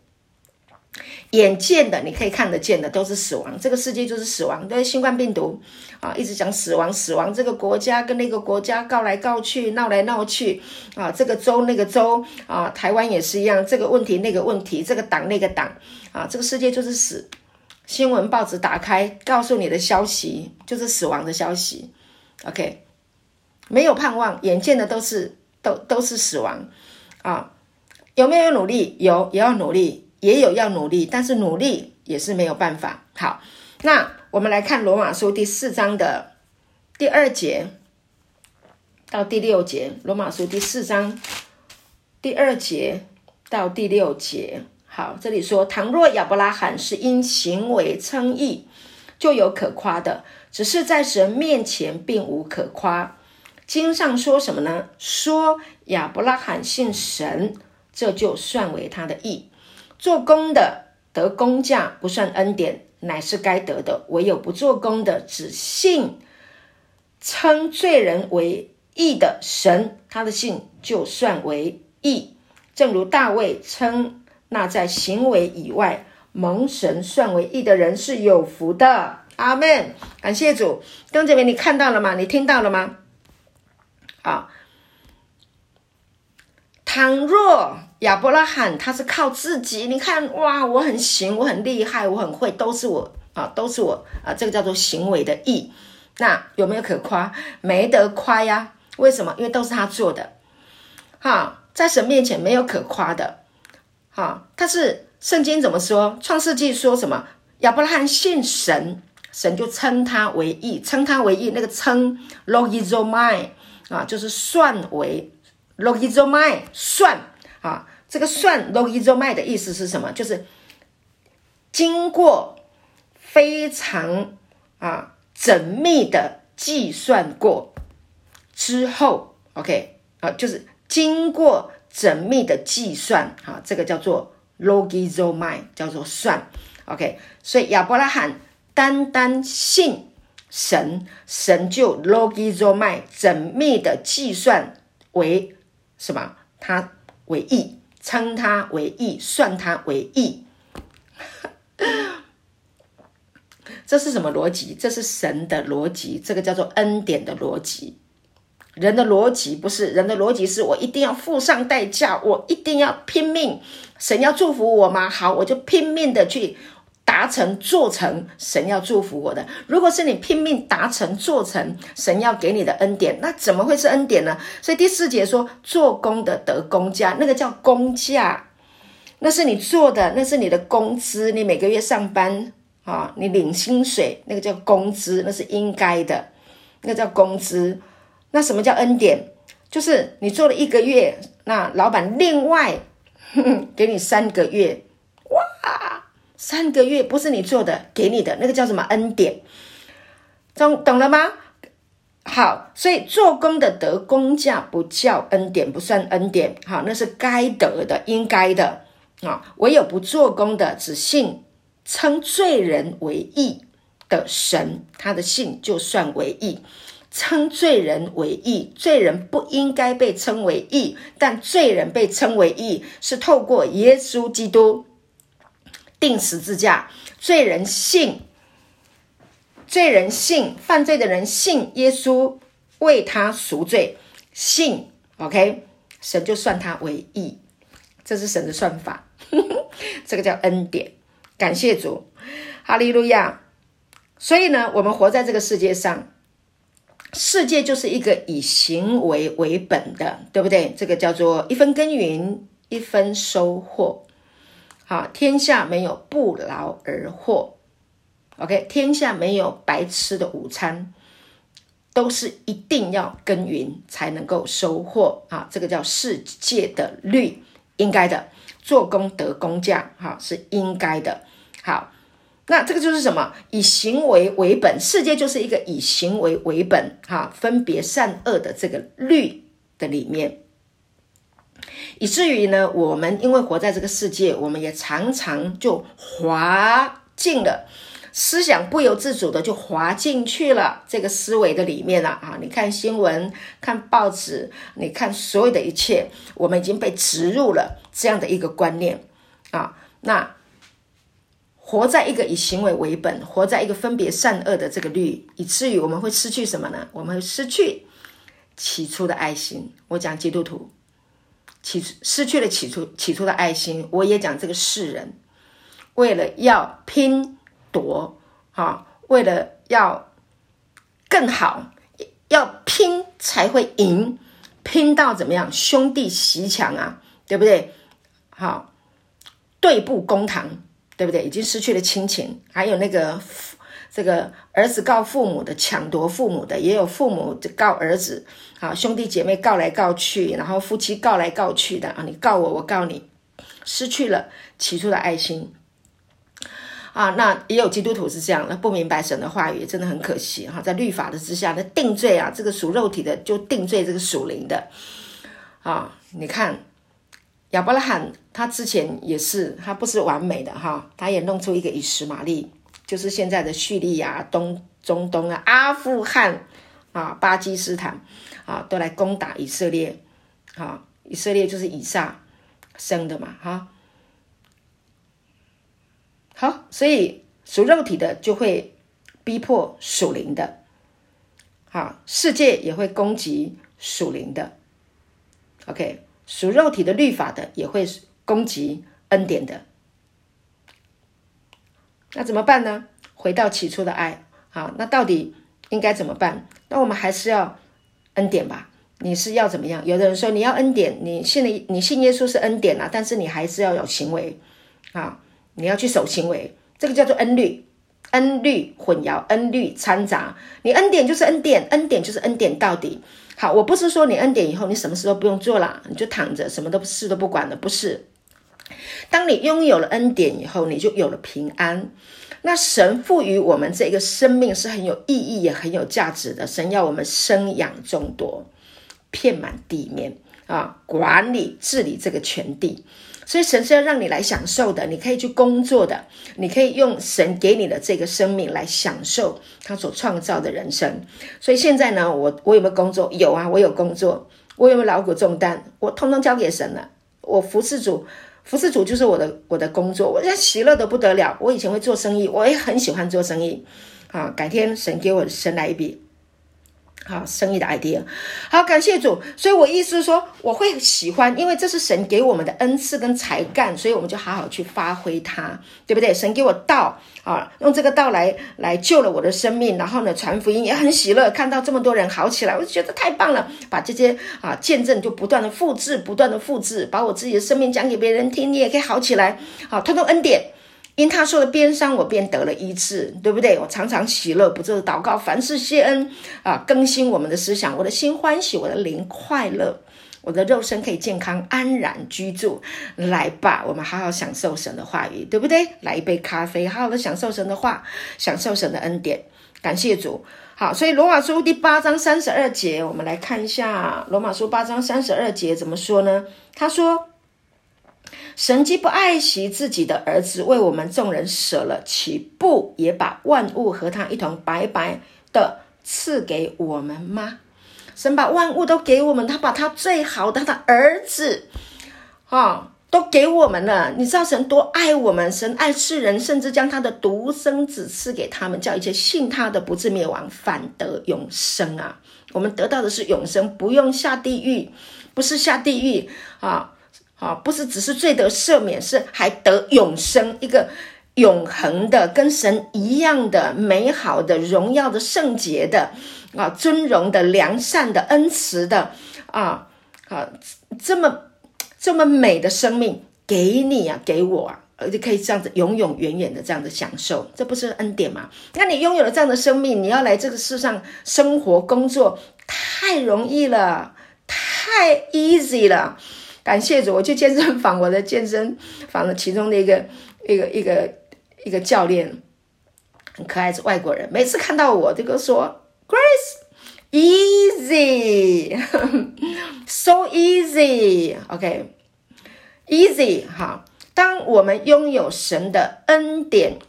眼见的，你可以看得见的都是死亡，这个世界就是死亡。对，新冠病毒啊，一直讲死亡，死亡。这个国家跟那个国家告来告去，闹来闹去啊，这个州那个州啊，台湾也是一样，这个问题那个问题，这个党那个党啊，这个世界就是死。新闻报纸打开，告诉你的消息就是死亡的消息。OK，没有盼望，眼见的都是都都是死亡啊。有没有努力？有，也要努力。也有要努力，但是努力也是没有办法。好，那我们来看罗马书第四章的第二节到第六节。罗马书第四章第二节到第六节。好，这里说：倘若亚伯拉罕是因行为称义，就有可夸的；只是在神面前并无可夸。经上说什么呢？说亚伯拉罕信神，这就算为他的义。做工的得工价不算恩典，乃是该得的；唯有不做工的，只信称罪人为义的神，他的信就算为义。正如大卫称那在行为以外蒙神算为义的人是有福的。阿门。感谢主。弟兄姐妹，你看到了吗？你听到了吗？啊，倘若。亚伯拉罕他是靠自己，你看哇，我很行，我很厉害，我很会，都是我啊，都是我啊，这个叫做行为的义。那有没有可夸？没得夸呀。为什么？因为都是他做的。哈，在神面前没有可夸的。哈，但是圣经怎么说？创世纪说什么？亚伯拉罕信神，神就称他为义，称他为义。那个称 logizomai 啊，就是算为 logizomai 算。啊，这个算 logizomai 的意思是什么？就是经过非常啊缜密的计算过之后，OK 啊，就是经过缜密的计算，啊，这个叫做 logizomai，叫做算，OK。所以亚伯拉罕单单信神，神就 logizomai 缜密的计算为什么？他。为义，称他为义，算他为义，这是什么逻辑？这是神的逻辑，这个叫做恩典的逻辑。人的逻辑不是，人的逻辑是我一定要付上代价，我一定要拼命。神要祝福我吗？好，我就拼命的去。达成做成神要祝福我的，如果是你拼命达成做成神要给你的恩典，那怎么会是恩典呢？所以第四节说，做工的得工价，那个叫工价，那是你做的，那是你的工资，你每个月上班啊，你领薪水，那个叫工资，那是应该的，那个叫工资。那什么叫恩典？就是你做了一个月，那老板另外呵 呵给你三个月，哇！三个月不是你做的，给你的那个叫什么恩典？懂懂了吗？好，所以做工的得工价不叫恩典，不算恩典。好，那是该得的，应该的啊。唯有不做工的，只信称罪人为义的神，他的信就算为义。称罪人为义，罪人不应该被称为义，但罪人被称为义，是透过耶稣基督。钉十字架，罪人信，罪人信，犯罪的人信耶稣为他赎罪，信，OK，神就算他为义，这是神的算法，呵 呵这个叫恩典，感谢主，哈利路亚。所以呢，我们活在这个世界上，世界就是一个以行为为本的，对不对？这个叫做一分耕耘一分收获。好，天下没有不劳而获，OK，天下没有白吃的午餐，都是一定要耕耘才能够收获啊！这个叫世界的律，应该的，做工得工价，哈，是应该的。好，那这个就是什么？以行为为本，世界就是一个以行为为本，哈，分别善恶的这个律的里面，以至于呢，我们因为活在这个世界，我们也常常就滑进了。思想不由自主的就滑进去了这个思维的里面了啊！你看新闻，看报纸，你看所有的一切，我们已经被植入了这样的一个观念啊。那活在一个以行为为本，活在一个分别善恶的这个律，以至于我们会失去什么呢？我们会失去起初的爱心。我讲基督徒起失去了起初起初的爱心，我也讲这个世人为了要拼。夺啊！为了要更好，要拼才会赢，拼到怎么样？兄弟鬩墙啊，对不对？好，对簿公堂，对不对？已经失去了亲情，还有那个这个儿子告父母的抢夺父母的，也有父母告儿子，啊，兄弟姐妹告来告去，然后夫妻告来告去的啊，你告我，我告你，失去了起初的爱心。啊，那也有基督徒是这样的，不明白神的话语，真的很可惜哈。在律法的之下，那定罪啊，这个属肉体的就定罪这个属灵的。啊，你看亚伯拉罕，他之前也是，他不是完美的哈，他也弄出一个以实玛利，就是现在的叙利亚、东中东啊、阿富汗啊、巴基斯坦啊，都来攻打以色列。啊，以色列就是以撒生的嘛，哈。好，所以属肉体的就会逼迫属灵的，好，世界也会攻击属灵的。OK，属肉体的律法的也会攻击恩典的。那怎么办呢？回到起初的爱，好，那到底应该怎么办？那我们还是要恩典吧？你是要怎么样？有的人说你要恩典，你信了，你信耶稣是恩典啊，但是你还是要有行为啊。你要去守行为，这个叫做恩律，恩律混淆，恩律掺杂。你恩典就是恩典，恩典就是恩典到底。好，我不是说你恩典以后你什么事都不用做了，你就躺着什么都事都不管了，不是。当你拥有了恩典以后，你就有了平安。那神赋予我们这个生命是很有意义也很有价值的。神要我们生养众多，遍满地面啊，管理治理这个全地。所以神是要让你来享受的，你可以去工作的，你可以用神给你的这个生命来享受他所创造的人生。所以现在呢，我我有没有工作？有啊，我有工作。我有没有劳苦重担？我通通交给神了。我服侍主，服侍主就是我的我的工作。我现在喜乐的不得了。我以前会做生意，我也很喜欢做生意。啊，改天神给我神来一笔。好，生意的 idea，好，感谢主。所以我意思是说，我会喜欢，因为这是神给我们的恩赐跟才干，所以我们就好好去发挥它，对不对？神给我道啊，用这个道来来救了我的生命，然后呢，传福音也很喜乐，看到这么多人好起来，我就觉得太棒了。把这些啊见证就不断的复制，不断的复制，把我自己的生命讲给别人听，你也可以好起来。好，通通恩典。因他受了鞭伤，我便得了医治，对不对？我常常喜乐，不住的祷告，凡事谢恩啊，更新我们的思想，我的心欢喜，我的灵快乐，我的肉身可以健康安然居住。来吧，我们好好享受神的话语，对不对？来一杯咖啡，好好的享受神的话，享受神的恩典。感谢主。好，所以罗马书第八章三十二节，我们来看一下罗马书八章三十二节怎么说呢？他说。神既不爱惜自己的儿子，为我们众人舍了，岂不也把万物和他一同白白的赐给我们吗？神把万物都给我们，他把他最好的他的儿子，啊、都给我们了。你知道神多爱我们？神爱世人，甚至将他的独生子赐给他们，叫一切信他的不至灭亡，反得永生啊！我们得到的是永生，不用下地狱，不是下地狱啊。啊，不是只是罪得赦免，是还得永生，一个永恒的、跟神一样的美好的、荣耀的、圣洁的啊，尊荣的、良善的、恩慈的啊啊，这么这么美的生命给你啊，给我啊，而且可以这样子永永远远的这样的享受，这不是恩典吗？那你拥有了这样的生命，你要来这个世上生活工作，太容易了，太 easy 了。感谢主，我去健身房，我的健身房的其中的一个一个一个一个教练，很可爱，是外国人，每次看到我，这个说 Grace，easy，so easy，OK，easy，好。当我们拥有神的恩典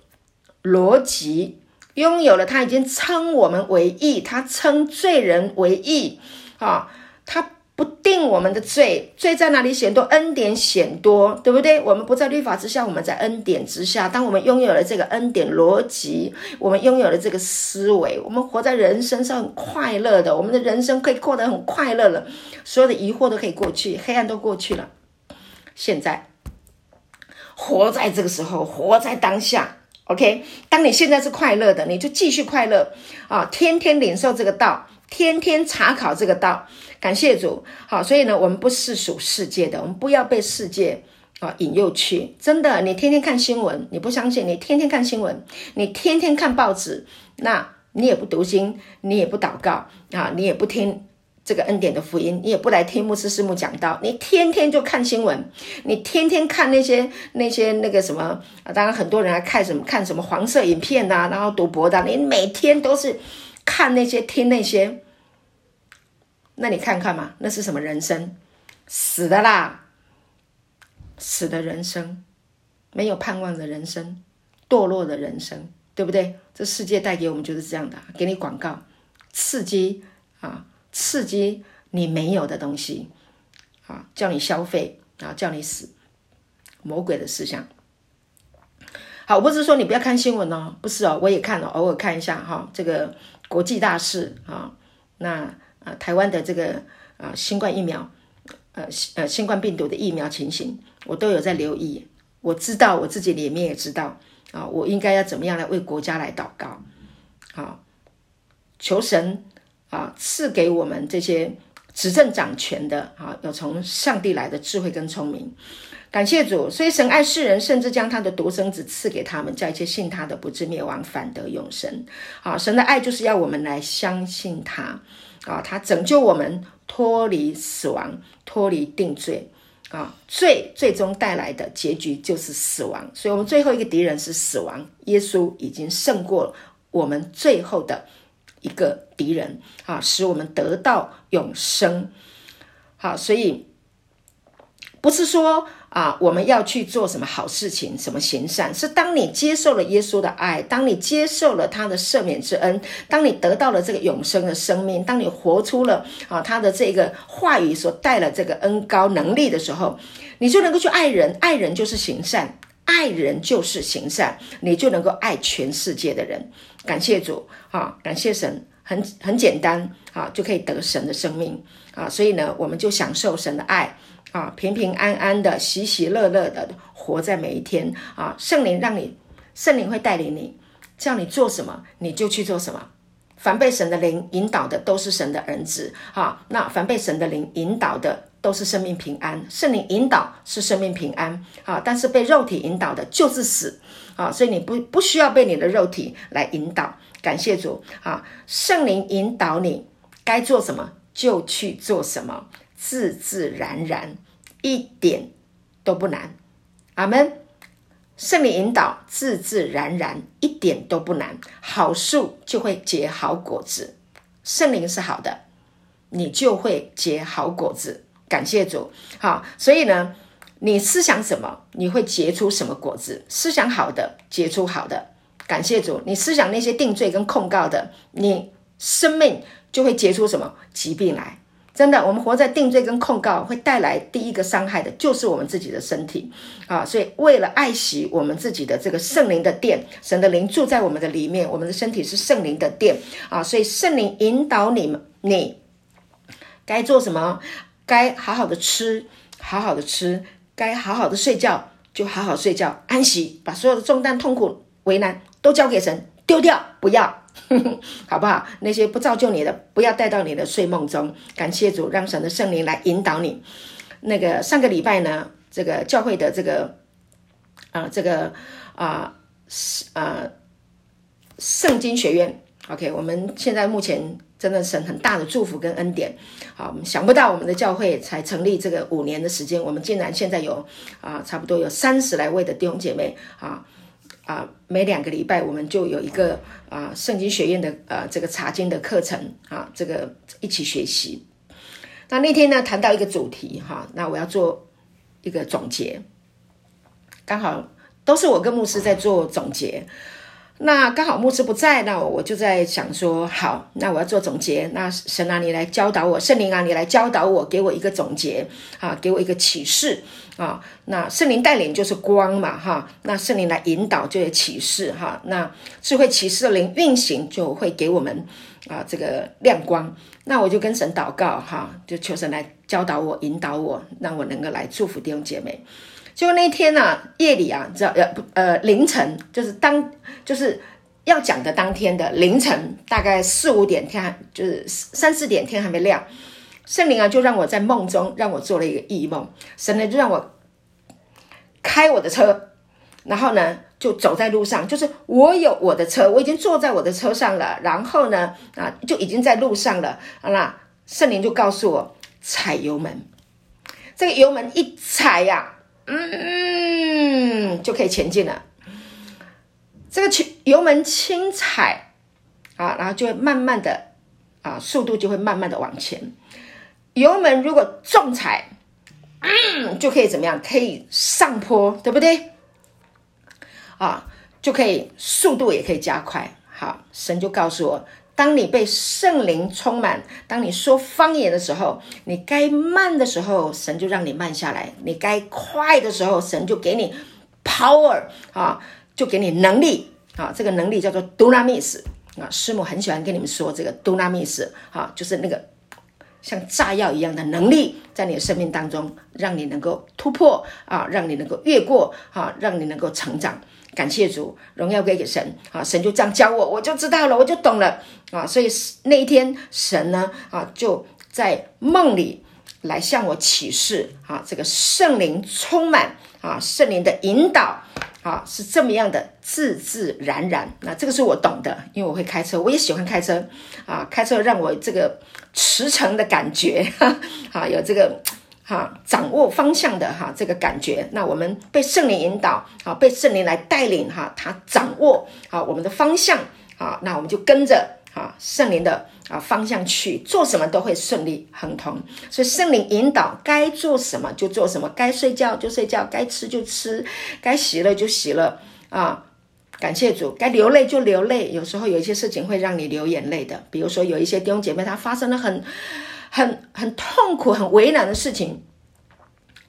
逻辑，拥有了他已经称我们为义，他称罪人为义，啊，他。不定我们的罪，罪在哪里显多？恩典显多，对不对？我们不在律法之下，我们在恩典之下。当我们拥有了这个恩典逻辑，我们拥有了这个思维，我们活在人生是很快乐的。我们的人生可以过得很快乐了，所有的疑惑都可以过去，黑暗都过去了。现在活在这个时候，活在当下。OK，当你现在是快乐的，你就继续快乐啊！天天领受这个道，天天查考这个道。感谢主，好，所以呢，我们不是属世界的，我们不要被世界啊引诱去。真的，你天天看新闻，你不相信，你天天看新闻，你天天看报纸，那你也不读经，你也不祷告啊，你也不听这个恩典的福音，你也不来听牧师师母讲道，你天天就看新闻，你天天看那些那些那个什么啊，当然很多人还看什么看什么黄色影片呐、啊，然后赌博的，你每天都是看那些听那些。那你看看嘛，那是什么人生？死的啦，死的人生，没有盼望的人生，堕落的人生，对不对？这世界带给我们就是这样的，给你广告，刺激啊，刺激你没有的东西，啊，叫你消费啊，叫你死，魔鬼的思想。好，我不是说你不要看新闻哦，不是哦，我也看了，偶尔看一下哈、这个国际大事啊，那啊。台湾的这个啊新冠疫苗，呃呃新冠病毒的疫苗情形，我都有在留意。我知道我自己里面也知道啊，我应该要怎么样来为国家来祷告，啊，求神啊赐给我们这些执政掌权的啊，有从上帝来的智慧跟聪明。感谢主，所以神爱世人，甚至将他的独生子赐给他们，叫一切信他的不至灭亡，反得永生。啊，神的爱就是要我们来相信他。啊，他拯救我们脱离死亡，脱离定罪。啊，罪最终带来的结局就是死亡，所以，我们最后一个敌人是死亡。耶稣已经胜过我们最后的一个敌人，啊，使我们得到永生。好，所以不是说。啊，我们要去做什么好事情，什么行善，是当你接受了耶稣的爱，当你接受了他的赦免之恩，当你得到了这个永生的生命，当你活出了啊他的这个话语所带了这个恩高能力的时候，你就能够去爱人，爱人就是行善，爱人就是行善，你就能够爱全世界的人。感谢主，啊，感谢神，很很简单，啊，就可以得神的生命，啊，所以呢，我们就享受神的爱。啊，平平安安的，喜喜乐乐的活在每一天啊！圣灵让你，圣灵会带领你，叫你做什么，你就去做什么。凡被神的灵引导的，都是神的儿子。啊，那凡被神的灵引导的，都是生命平安。圣灵引导是生命平安啊，但是被肉体引导的，就是死啊！所以你不不需要被你的肉体来引导。感谢主啊！圣灵引导你该做什么，就去做什么。自自然然，一点都不难。阿门。圣灵引导，自自然然，一点都不难。好树就会结好果子。圣灵是好的，你就会结好果子。感谢主。好，所以呢，你思想什么，你会结出什么果子。思想好的，结出好的。感谢主。你思想那些定罪跟控告的，你生命就会结出什么疾病来。真的，我们活在定罪跟控告，会带来第一个伤害的，就是我们自己的身体啊。所以，为了爱惜我们自己的这个圣灵的殿，神的灵住在我们的里面，我们的身体是圣灵的殿啊。所以，圣灵引导你们，你该做什么？该好好的吃，好好的吃；该好好的睡觉，就好好睡觉，安息，把所有的重担、痛苦、为难都交给神，丢掉，不要。好不好？那些不造就你的，不要带到你的睡梦中。感谢主，让神的圣灵来引导你。那个上个礼拜呢，这个教会的这个啊、这个啊啊圣经学院 OK，我们现在目前真的是很大的祝福跟恩典。好，我们想不到我们的教会才成立这个五年的时间，我们竟然现在有啊，差不多有三十来位的弟兄姐妹啊啊，每两个礼拜我们就有一个啊圣经学院的呃、这个查经的课程啊，这个一起学习。那那天呢，谈到一个主题哈，那我要做一个总结，刚好都是我跟牧师在做总结。那刚好牧师不在，那我就在想说，好，那我要做总结。那神啊，你来教导我；圣灵啊，你来教导我，给我一个总结啊，给我一个启示啊。那圣灵带领就是光嘛，哈。那圣灵来引导就有启示哈。那智慧启示的灵运行就会给我们啊这个亮光。那我就跟神祷告哈，就求神来教导我、引导我，让我能够来祝福弟兄姐妹。就那天呢、啊，夜里啊，知道呃不呃凌晨，就是当就是要讲的当天的凌晨，大概四五点天就是三四点天还没亮，圣灵啊就让我在梦中让我做了一个异梦，神呢就让我开我的车，然后呢。就走在路上，就是我有我的车，我已经坐在我的车上了。然后呢，啊，就已经在路上了。那圣灵就告诉我踩油门，这个油门一踩呀、啊，嗯，就可以前进了。这个油门轻踩啊，然后就会慢慢的啊，速度就会慢慢的往前。油门如果重踩，嗯，就可以怎么样？可以上坡，对不对？啊，就可以速度也可以加快。好，神就告诉我，当你被圣灵充满，当你说方言的时候，你该慢的时候，神就让你慢下来；你该快的时候，神就给你 power 啊，就给你能力啊。这个能力叫做 dunamis 啊。师母很喜欢跟你们说这个 dunamis 啊，就是那个像炸药一样的能力，在你的生命当中，让你能够突破啊，让你能够越过啊，让你能够成长。感谢主，荣耀归给神啊！神就这样教我，我就知道了，我就懂了啊！所以那一天，神呢啊就在梦里来向我启示啊，这个圣灵充满啊，圣灵的引导啊是这么样的自自然然。那这个是我懂的，因为我会开车，我也喜欢开车啊，开车让我这个驰骋的感觉 啊，有这个。哈，掌握方向的哈，这个感觉。那我们被圣灵引导，好，被圣灵来带领哈，他掌握好我们的方向，啊，那我们就跟着啊圣灵的啊方向去做什么都会顺利亨通。所以圣灵引导该做什么就做什么，该睡觉就睡觉，该吃就吃，该喜乐就喜乐啊！感谢主，该流泪就流泪。有时候有一些事情会让你流眼泪的，比如说有一些弟兄姐妹他发生了很。很很痛苦、很为难的事情，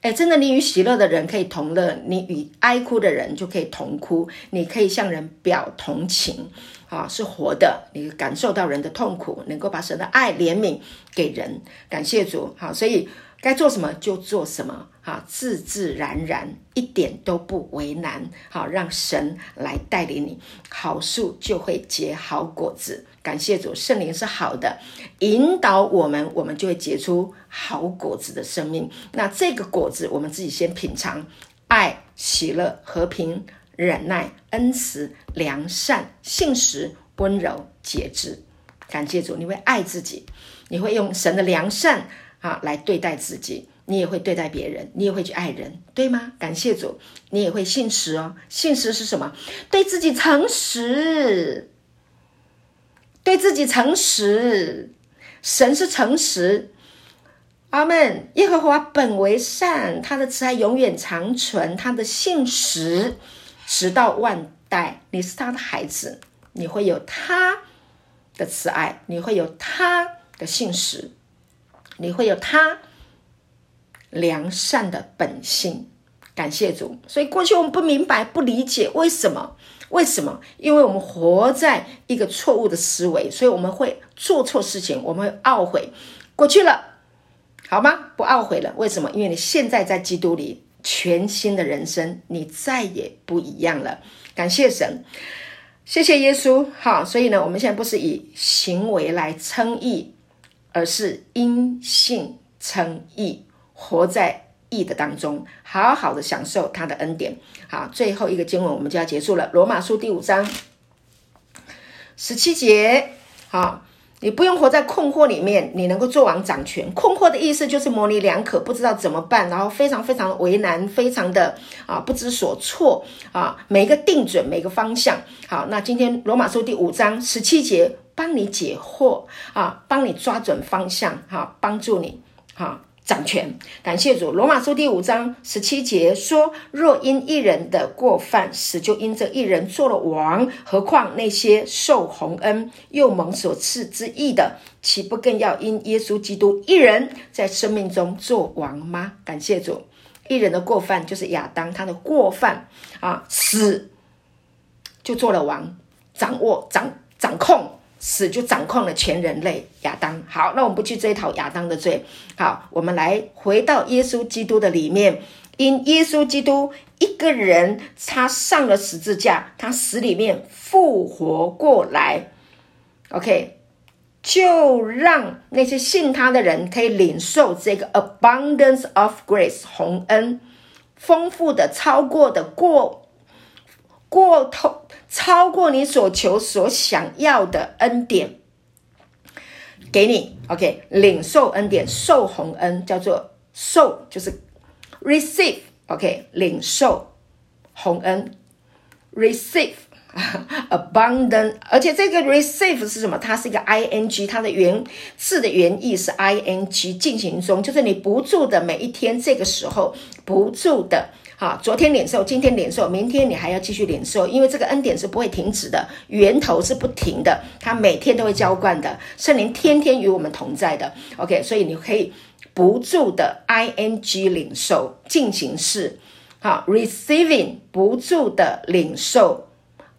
哎，真的，你与喜乐的人可以同乐，你与哀哭的人就可以同哭，你可以向人表同情，啊，是活的，你感受到人的痛苦，能够把神的爱、怜悯给人，感谢主，好，所以。该做什么就做什么，哈，自自然然，一点都不为难，好，让神来带领你，好树就会结好果子。感谢主，圣灵是好的，引导我们，我们就会结出好果子的生命。那这个果子，我们自己先品尝：爱、喜乐、和平、忍耐、恩慈、良善、信实、温柔、节制。感谢主，你会爱自己，你会用神的良善。啊，来对待自己，你也会对待别人，你也会去爱人，对吗？感谢主，你也会信实哦。信实是什么？对自己诚实，对自己诚实。神是诚实，阿门。耶和华本为善，他的慈爱永远长存，他的信实直到万代。你是他的孩子，你会有他的慈爱，你会有他的信实。你会有他良善的本性，感谢主。所以过去我们不明白、不理解为什么？为什么？因为我们活在一个错误的思维，所以我们会做错事情，我们会懊悔。过去了，好吗？不懊悔了。为什么？因为你现在在基督里，全新的人生，你再也不一样了。感谢神，谢谢耶稣。好，所以呢，我们现在不是以行为来称义。而是因信称义，活在义的当中，好好的享受他的恩典。好，最后一个经文我们就要结束了。罗马书第五章十七节，好，你不用活在困惑里面，你能够做王掌权。困惑的意思就是模棱两可，不知道怎么办，然后非常非常为难，非常的啊不知所措啊，每一个定准，每一个方向。好，那今天罗马书第五章十七节帮你解惑啊，帮你抓准方向，哈，帮助你，哈。掌权，感谢主。罗马书第五章十七节说：“若因一人的过犯，死就因这一人做了王，何况那些受洪恩又蒙所赐之义的，岂不更要因耶稣基督一人在生命中做王吗？”感谢主，一人的过犯就是亚当他的过犯啊，死就做了王，掌握掌掌控。死就掌控了全人类，亚当。好，那我们不去追讨亚当的罪。好，我们来回到耶稣基督的里面，因耶稣基督一个人，他上了十字架，他死里面复活过来。OK，就让那些信他的人可以领受这个 abundance of grace 洪恩，丰富的超过的过过头。超过你所求所想要的恩典，给你，OK，领受恩典，受红恩，叫做受，就是 receive，OK，领受红恩，receive abundant，而且这个 receive 是什么？它是一个 ing，它的原字的原意是 ing 进行中，就是你不住的每一天，这个时候不住的。好，昨天领受，今天领受，明天你还要继续领受，因为这个恩典是不会停止的，源头是不停的，它每天都会浇灌的，圣灵天天与我们同在的。OK，所以你可以不住的 ing 领受进行式，好，receiving 不住的领受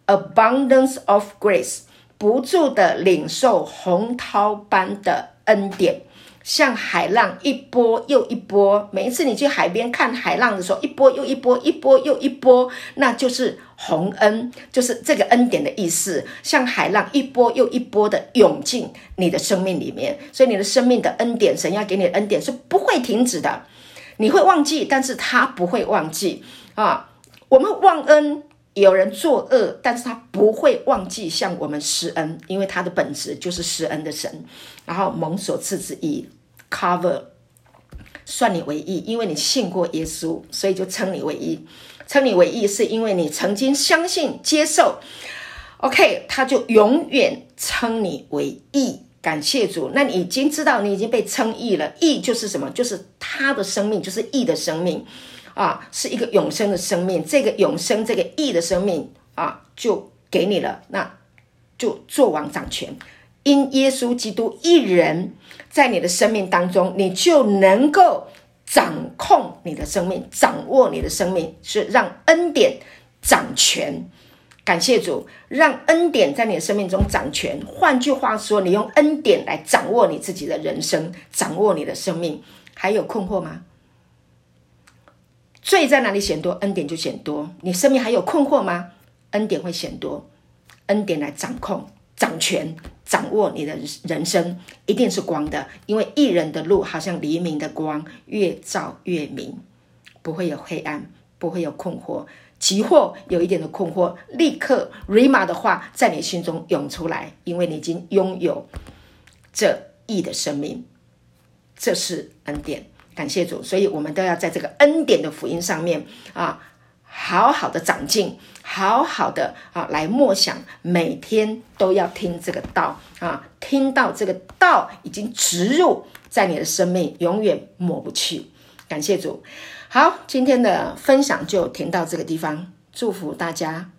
abundance of grace 不住的领受洪涛般的恩典。像海浪一波又一波，每一次你去海边看海浪的时候，一波又一波，一波又一波，那就是洪恩，就是这个恩典的意思。像海浪一波又一波的涌进你的生命里面，所以你的生命的恩典，神要给你的恩典是不会停止的。你会忘记，但是他不会忘记啊。我们忘恩，有人作恶，但是他不会忘记向我们施恩，因为他的本质就是施恩的神。然后蒙所赐之义，cover 算你为义，因为你信过耶稣，所以就称你为义。称你为义是因为你曾经相信接受，OK，他就永远称你为义。感谢主，那你已经知道你已经被称义了。义就是什么？就是他的生命，就是义的生命啊，是一个永生的生命。这个永生，这个义的生命啊，就给你了，那就做王掌权。因耶稣基督一人在你的生命当中，你就能够掌控你的生命，掌握你的生命，是让恩典掌权。感谢主，让恩典在你的生命中掌权。换句话说，你用恩典来掌握你自己的人生，掌握你的生命。还有困惑吗？罪在哪里显多，恩典就显多。你生命还有困惑吗？恩典会显多，恩典来掌控。掌权，掌握你的人生，一定是光的，因为义人的路好像黎明的光，越照越明，不会有黑暗，不会有困惑，急或有一点的困惑，立刻 Rhema 的话在你心中涌出来，因为你已经拥有这义的生命，这是恩典，感谢主，所以我们都要在这个恩典的福音上面啊。好好的长进，好好的啊，来默想，每天都要听这个道啊，听到这个道已经植入在你的生命，永远抹不去。感谢主，好，今天的分享就停到这个地方，祝福大家。